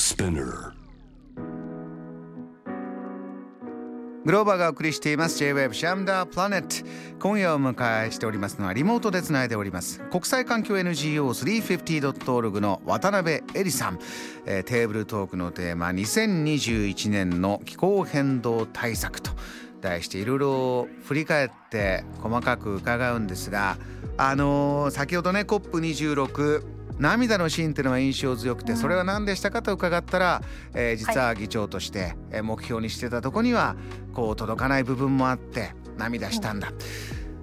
Spinner. グローバーがお送りしています。J-Web シャムダープラネット今夜お迎えしておりますのはリモートでつないでおります。国際環境 NGO350.org の渡辺恵里さん、えー、テーブルトークのテーマ2021年の気候変動対策と。題していろいろ振り返って細かく伺うんですがあのー、先ほどね COP26 涙のシーンっていうのが印象強くてそれは何でしたかと伺ったら、えー、実は議長として目標にしてたとこにはこう届かない部分もあって涙したんだ。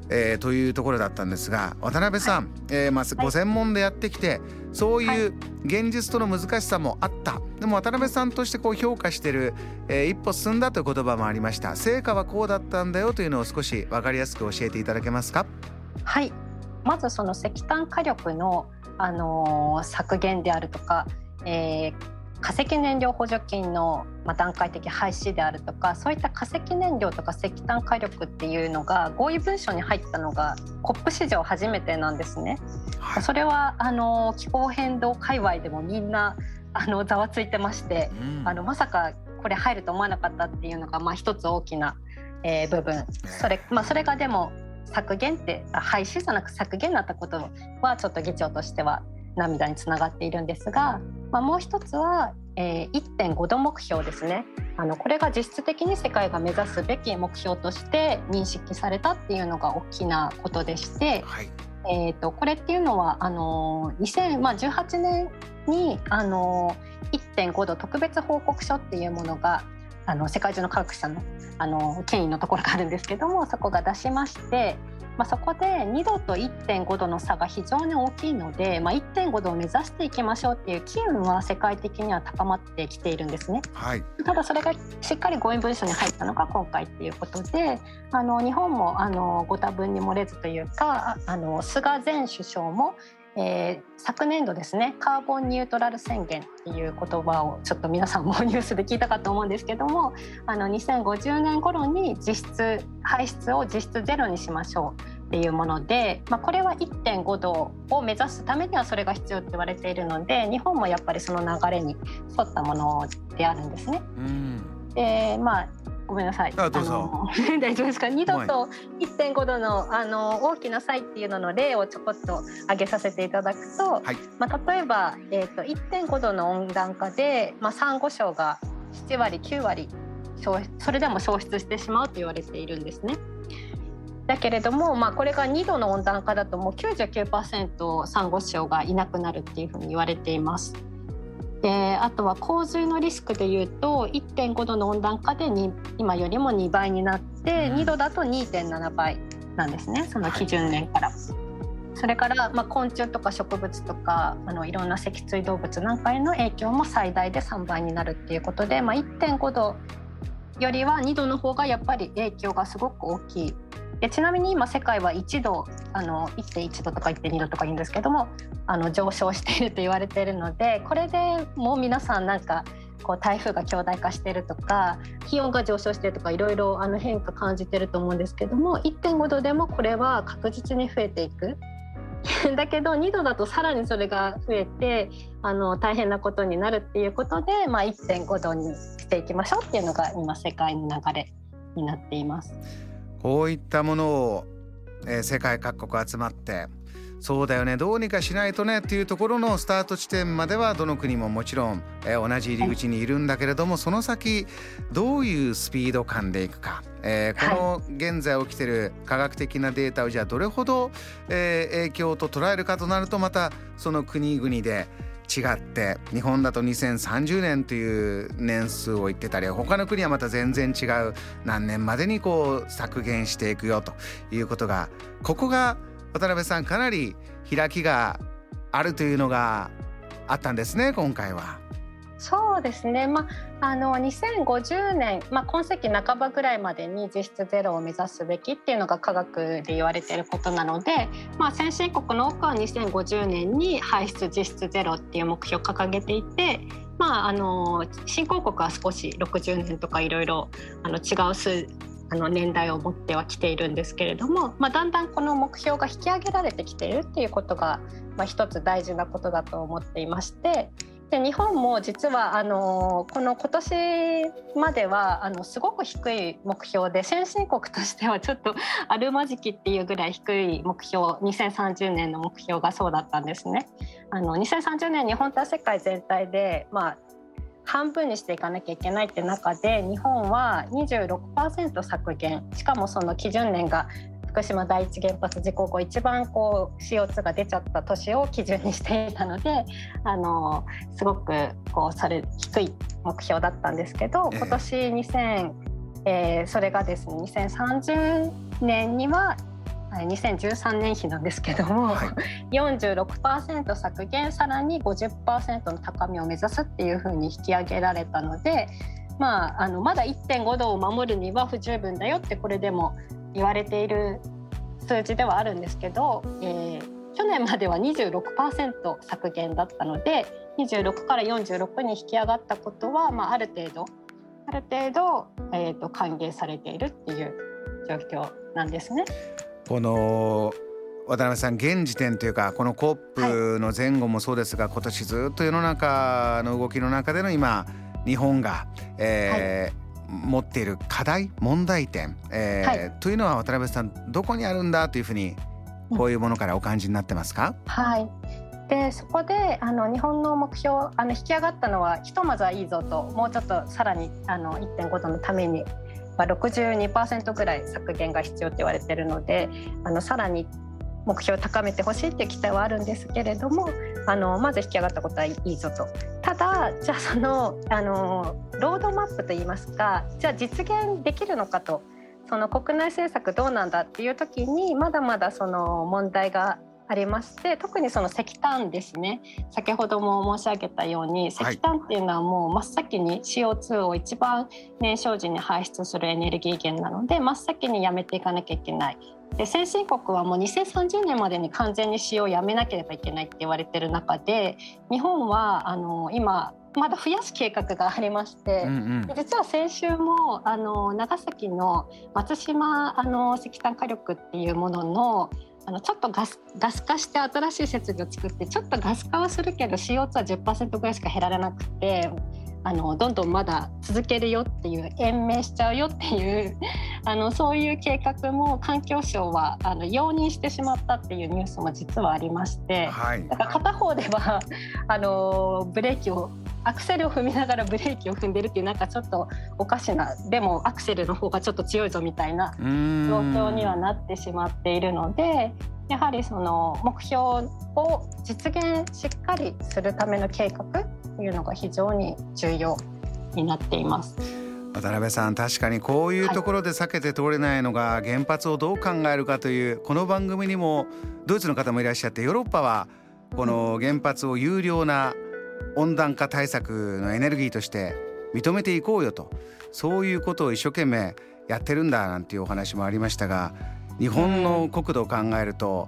えー、というところだったんですが渡辺さん、はい、えー、まあ、ご専門でやってきてそういう現実との難しさもあった、でも渡辺さんとしてこう評価してる、えー、一歩進んだという言葉もありました。成果はこうだったんだよというのを少し分かりやすく教えていただけますか？はい。まずその石炭火力のあの削減であるとか、えー、化石燃料補助金の、まあ、段階的廃止であるとかそういった化石燃料とか石炭火力っていうのが合意文書に入ったのが COP 史上初めてなんですね。はい、それはあの気候変動界隈でもみんなあのざわついてまして、うん、あのまさかこれ入ると思わなかったっていうのが、まあ、一つ大きな、えー、部分。それ,、まあ、それがでも削減って廃止じゃなく削減になったことはちょっと議長としては涙につながっているんですが、まあ、もう一つは、えー、1.5度目標ですね。あのこれが実質的に世界が目指すべき目標として認識されたっていうのが大きなことでして、はい、えーと、これっていうのはあの2018年にあの1.5度特別報告書っていうものがあの世界中の科学者のあの権威のところがあるんですけどもそこが出しまして、まあ、そこで2度と1.5度の差が非常に大きいので、まあ、1.5度を目指していきましょうっていう機運は世界的には高まってきているんですね。はい、ただそれがしっかり合意文書に入ったのが今回っていうことであの日本もあのご多分に漏れずというかあの菅前首相もえー、昨年度ですねカーボンニュートラル宣言っていう言葉をちょっと皆さんもニュースで聞いたかと思うんですけどもあの2050年頃に実質排出を実質ゼロにしましょうっていうもので、まあ、これは1.5度を目指すためにはそれが必要って言われているので日本もやっぱりその流れに沿ったものであるんですね。うんでまあごめんなさい。あどうぞ。大丈夫ですか？2度と1.5度のあの大きな差異っていうのの例をちょこっと挙げさせていただくと、はい、まあ例えばえっ、ー、と1.5度の温暖化でまあサンゴ礁が7割9割それでも消失してしまうと言われているんですね。だけれども、まあ、これが2度の温暖化だともう99%サンゴ礁がいなくなるっていうふうに言われています。であとは洪水のリスクでいうと1.5度の温暖化で今よりも2倍になって2度だと2.7倍なんですねその基準年から。はい、それから、まあ、昆虫とか植物とかあのいろんな脊椎動物なんかへの影響も最大で3倍になるっていうことで、まあ、1.5度よりは2度の方がやっぱり影響がすごく大きいでちなみに今世界は1度あの1.1度とか1.2度とか言うんですけどもあの上昇していると言われているのでこれでもう皆さんなんかこう台風が強大化してるとか気温が上昇してるとかいろいろあの変化感じてると思うんですけども1.5度でもこれは確実に増えていく。だけど2度だとさらにそれが増えてあの大変なことになるっていうことで、まあ、1.5度にしていきましょうっていうのが今世界の流れになっています。こういったものを、えー、世界各国集まってそうだよねどうにかしないとねっていうところのスタート地点まではどの国ももちろん、えー、同じ入り口にいるんだけれどもその先どういうスピード感でいくか、えー、この現在起きてる科学的なデータをじゃあどれほど、えー、影響と捉えるかとなるとまたその国々で違って日本だと2030年という年数を言ってたり他の国はまた全然違う何年までにこう削減していくよということがここが渡辺さんかなり開きがあるというのがあったんですね今回は。そうですね、まあ、あの2050年、まあ、今世紀半ばぐらいまでに実質ゼロを目指すべきっていうのが科学で言われていることなので、まあ、先進国の多くは2050年に排出実質ゼロっていう目標を掲げていて、まあ、あの新興国は少し60年とかいろいろ違う数あの年代を持ってはきているんですけれども、まあ、だんだんこの目標が引き上げられてきているっていうことが、まあ、一つ大事なことだと思っていましてで日本も実はあのこの今年まではあのすごく低い目標で先進国としてはちょっと あるまじきっていうぐらい低い目標2030年の目標がそうだったんですね。あの2030年日本と世界全体で、まあ、半分にしていかなきゃいけないって中で日本は26%削減しかもその基準年が福島第一原発事故後一番こう CO2 が出ちゃった年を基準にしていたのであのすごくこうそれ低い目標だったんですけど今年2000、えー、それがですね2030年には2013年比なんですけども、はい、46%削減さらに50%の高みを目指すっていうふうに引き上げられたので、まあ、あのまだ1.5度を守るには不十分だよってこれでも言われている数字ではあるんですけど、えー、去年までは26%削減だったので26から46に引き上がったことは、まあ、ある程度ある程度、えーと、歓迎されているっていう状況なんですね。この渡辺さん現時点というかこの COP の前後もそうですが、はい、今年ずっと世の中の動きの中での今日本が、えー、はい持っている課題問題点、えー、はい、というのは渡辺さんどこにあるんだというふうにこういうものからお感じになってますか、うん、はい。でそこであの日本の目標あの引き上がったのはひとまずはいいぞともうちょっとさらにあの1.5度のために、まあ、62%ぐらい削減が必要って言われてるのであのさらに目標を高めてほしいっていう期待はあるんですけれどもあのまず引き上がったことはいいぞと。ただじゃあそのあのロードマップといいますかじゃあ実現できるのかと。その国内政策どうなんだっていう時にまだまだその問題がありまして特にその石炭ですね。先ほども申し上げたように石炭っていうのはもう真っ先に CO2 を一番燃焼時に排出するエネルギー源なので真っ先にやめていかなきゃいけない。で先進国はもう2030年までに完全に使用をやめなければいけないって言われてる中で日本はあの今まだ増やす計画がありまして、うんうん、実は先週もあの長崎の松島あの石炭火力っていうもののあのちょっとガスガス化して新しい設備を作ってちょっとガス化はするけど CO2 は10%ぐらいしか減られなくてあのどんどんまだ続けるよっていう延命しちゃうよっていう あのそういう計画も環境省はあの容認してしまったっていうニュースも実はありまして、はい、だから片方ではあのブレーキをアクセルを踏みながらブレーキを踏んでるっていうなんかちょっとおかしなでもアクセルの方がちょっと強いぞみたいな状況にはなってしまっているのでやはりその目標を実現しっかりするための計画というのが非常に重要になっています。渡辺さん確かにこういうところで避けて通れないのが原発をどう考えるかというこの番組にもドイツの方もいらっしゃってヨーロッパはこの原発を有料な温暖化対策のエネルギーとして認めていこうよとそういうことを一生懸命やってるんだなんていうお話もありましたが日本の国土を考えると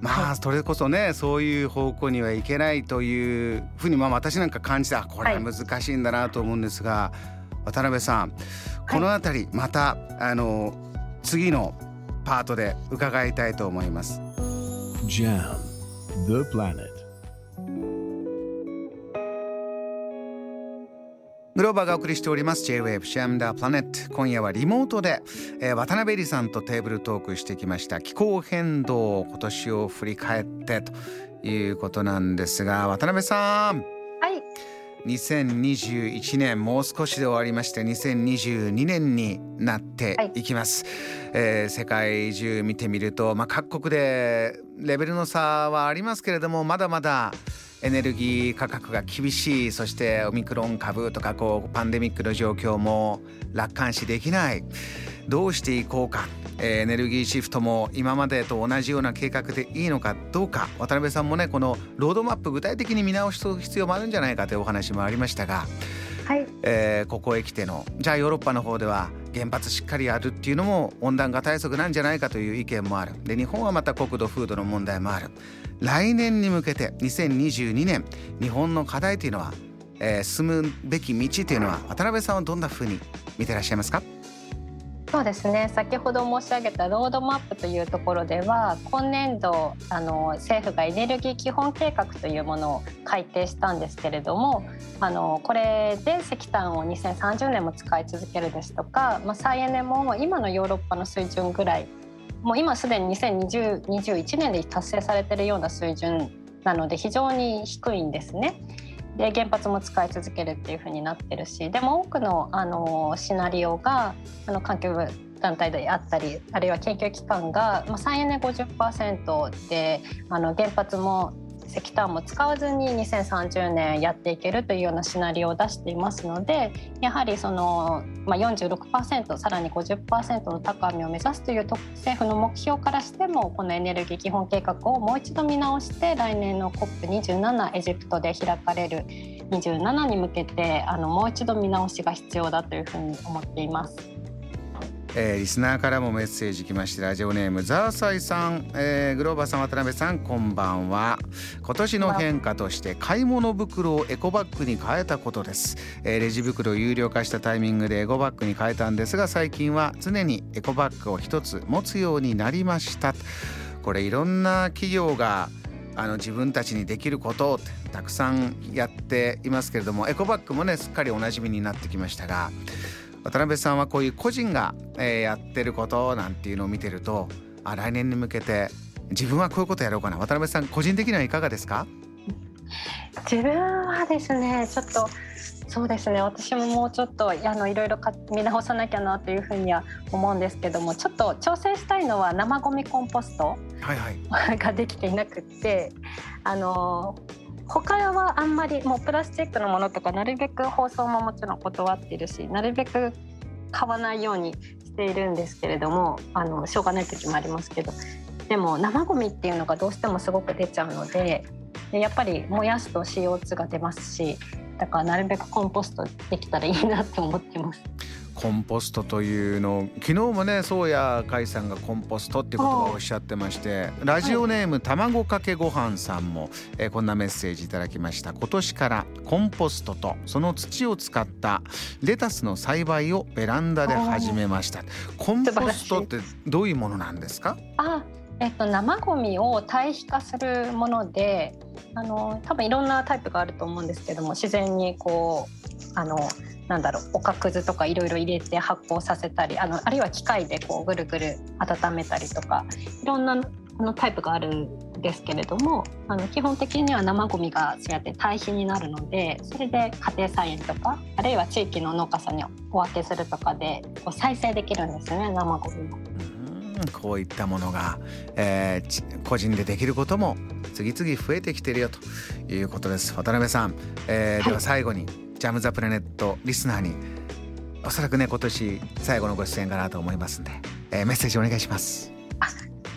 まあそれこそねそういう方向にはいけないというふうにまあ私なんか感じたこれは難しいんだなと思うんですが、渡辺さんこの辺りまたあの次のパートで伺いたいと思います。JAM The Planet グローバーがお送りしております。J-Wave シャムダープラネット今夜はリモートで、えー、渡辺里さんとテーブルトークしてきました。気候変動今年を振り返ってということなんですが渡辺さん。はい。2021年もう少しで終わりまして2022年になっていきます、はい、えー、世界中見てみると、まあ、各国でレベルの差はありますけれどもまだまだエネルギー価格が厳しいそしてオミクロン株とかこうパンデミックの状況も楽観視できない。どうしていこうか。エネルギーシフトも今までと同じような計画でいいのか。どうか。渡辺さんもねこのロードマップ具体的に見直す必要もあるんじゃないかというお話もありましたが、はい。えー、ここへ来てのじゃあヨーロッパの方では原発しっかりやるっていうのも温暖化対策なんじゃないかという意見もある。で日本はまた国土風土の問題もある来年に向けて2022年日本の課題というのは、えー、進むべき道というのは渡辺さんはどんなふうに見てらっしゃいますか？そうですね。先ほど申し上げたロードマップというところでは今年度あの政府がエネルギー基本計画というものを改定したんですけれどもあのこれで石炭を2030年も使い続けるですとか、まあ、再エネも今のヨーロッパの水準ぐらいもう今すでに2021年で達成されているような水準なので非常に低いんですね。で原発も使い続けるっていうふうになってるしでも多くのあのシナリオがあの環境団体であったりあるいは研究機関が、まあ、再エネ50%であの原発も石炭も使わずに2030年やっていけるというようなシナリオを出していますのでやはりその、まあ、46%さらに50%の高みを目指すという政府の目標からしてもこのエネルギー基本計画をもう一度見直して来年の COP27 エジプトで開かれる27に向けてあのもう一度見直しが必要だというふうに思っています。えー、リスナーからもメッセージ来ましてラジオネームザーサイさん、えー、グローバーさん渡辺さんこんばんは。今年の変化として買い物袋をエコバッグに変えたことです、えー、レジ袋を有料化したタイミングでエコバッグに変えたんですが最近は常にエコバッグを一つ持つようになりました。これいろんな企業があの自分たちにできることをたくさんやっていますけれどもエコバッグもねすっかりおなじみになってきましたが渡辺さんはこういう個人が、えー、やってることなんていうのを見てるとあ来年に向けて自分はこういうことやろうかな。渡辺さん個人的にはいかがですか？自分はですねちょっとそうですね。私ももうちょっとあのいろいろ見直さなきゃなというふうには思うんですけどもちょっと挑戦したいのは生ゴミコンポストができていなくって、あの他はあんまりもうプラスチックのものとかなるべく包装ももちろん断ってるしなるべく買わないようにしているんですけれどもあのしょうがない時もありますけどでも生ゴミっていうのがどうしてもすごく出ちゃうのででやっぱり燃やすと CO2 が出ますしだからなるべくコンポストできたらいいなって思ってます。コンポストというの昨日もね宗谷海さんがコンポストっていう言葉をおっしゃってましてラジオネーム卵かけごはんさんも、えー、こんなメッセージいただきました。今年からコンポストとその土を使ったレタスの栽培をベランダで始めました。コンポストってどういうものなんですか？あえっと、生ゴミを堆肥化するものであの多分いろんなタイプがあると思うんですけども自然にこうあのなんだろうおかくずとかいろいろ入れて発酵させたりあのあるいは機械でこうぐるぐる温めたりとかいろんなのタイプがあるんですけれどもあの基本的には生ごみがそうやって堆肥になるのでそれで家庭菜園とかあるいは地域の農家さんにお分けするとかでこう再生できるんですね生ごみも。こういったものが、えー、個人でできることも次々増えてきてるよということです渡辺さん、えー、では最後に、はいジャム・ザ・プラネットリスナーにおそらくね今年最後のご出演かなと思いますんで、えー、メッセージお願いします。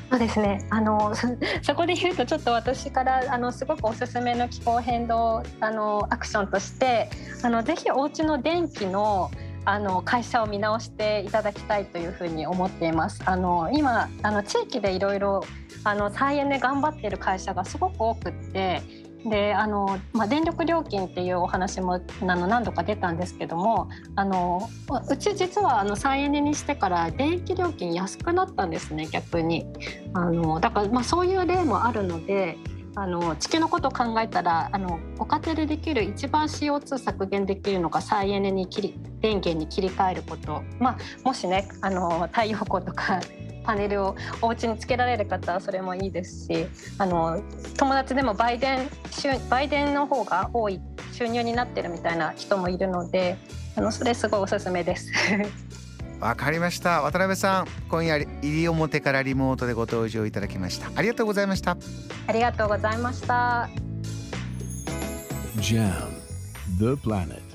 そうですねあのそこで言うとちょっと私からあのすごくおすすめの気候変動あのアクションとしてあのぜひお家の電気のあの会社を見直していただきたいというふうに思っています。あの今あの地域でいろいろあの再エネ頑張っている会社がすごく多くってであの、まあ、電力料金っていうお話もあの何度か出たんですけどもあのうち実はあの再エネにしてから電気料金安くなったんですね逆に。あのだからまあそういう例もあるのであの地球のことを考えたらあのご家庭でできる一番 CO2 削減できるのが再エネに切り電源に切り替えること、まあ、もしねあの太陽光とかパネルをお家につけられる方はそれもいいですしあの友達でも売電売電の方が多い収入になってるみたいな人もいるのであのそれすごいおすすめです。わかりました。渡辺さん今夜西表からリモートでご登場いただきました。ありがとうございました。ありがとうございました。JAM The Planet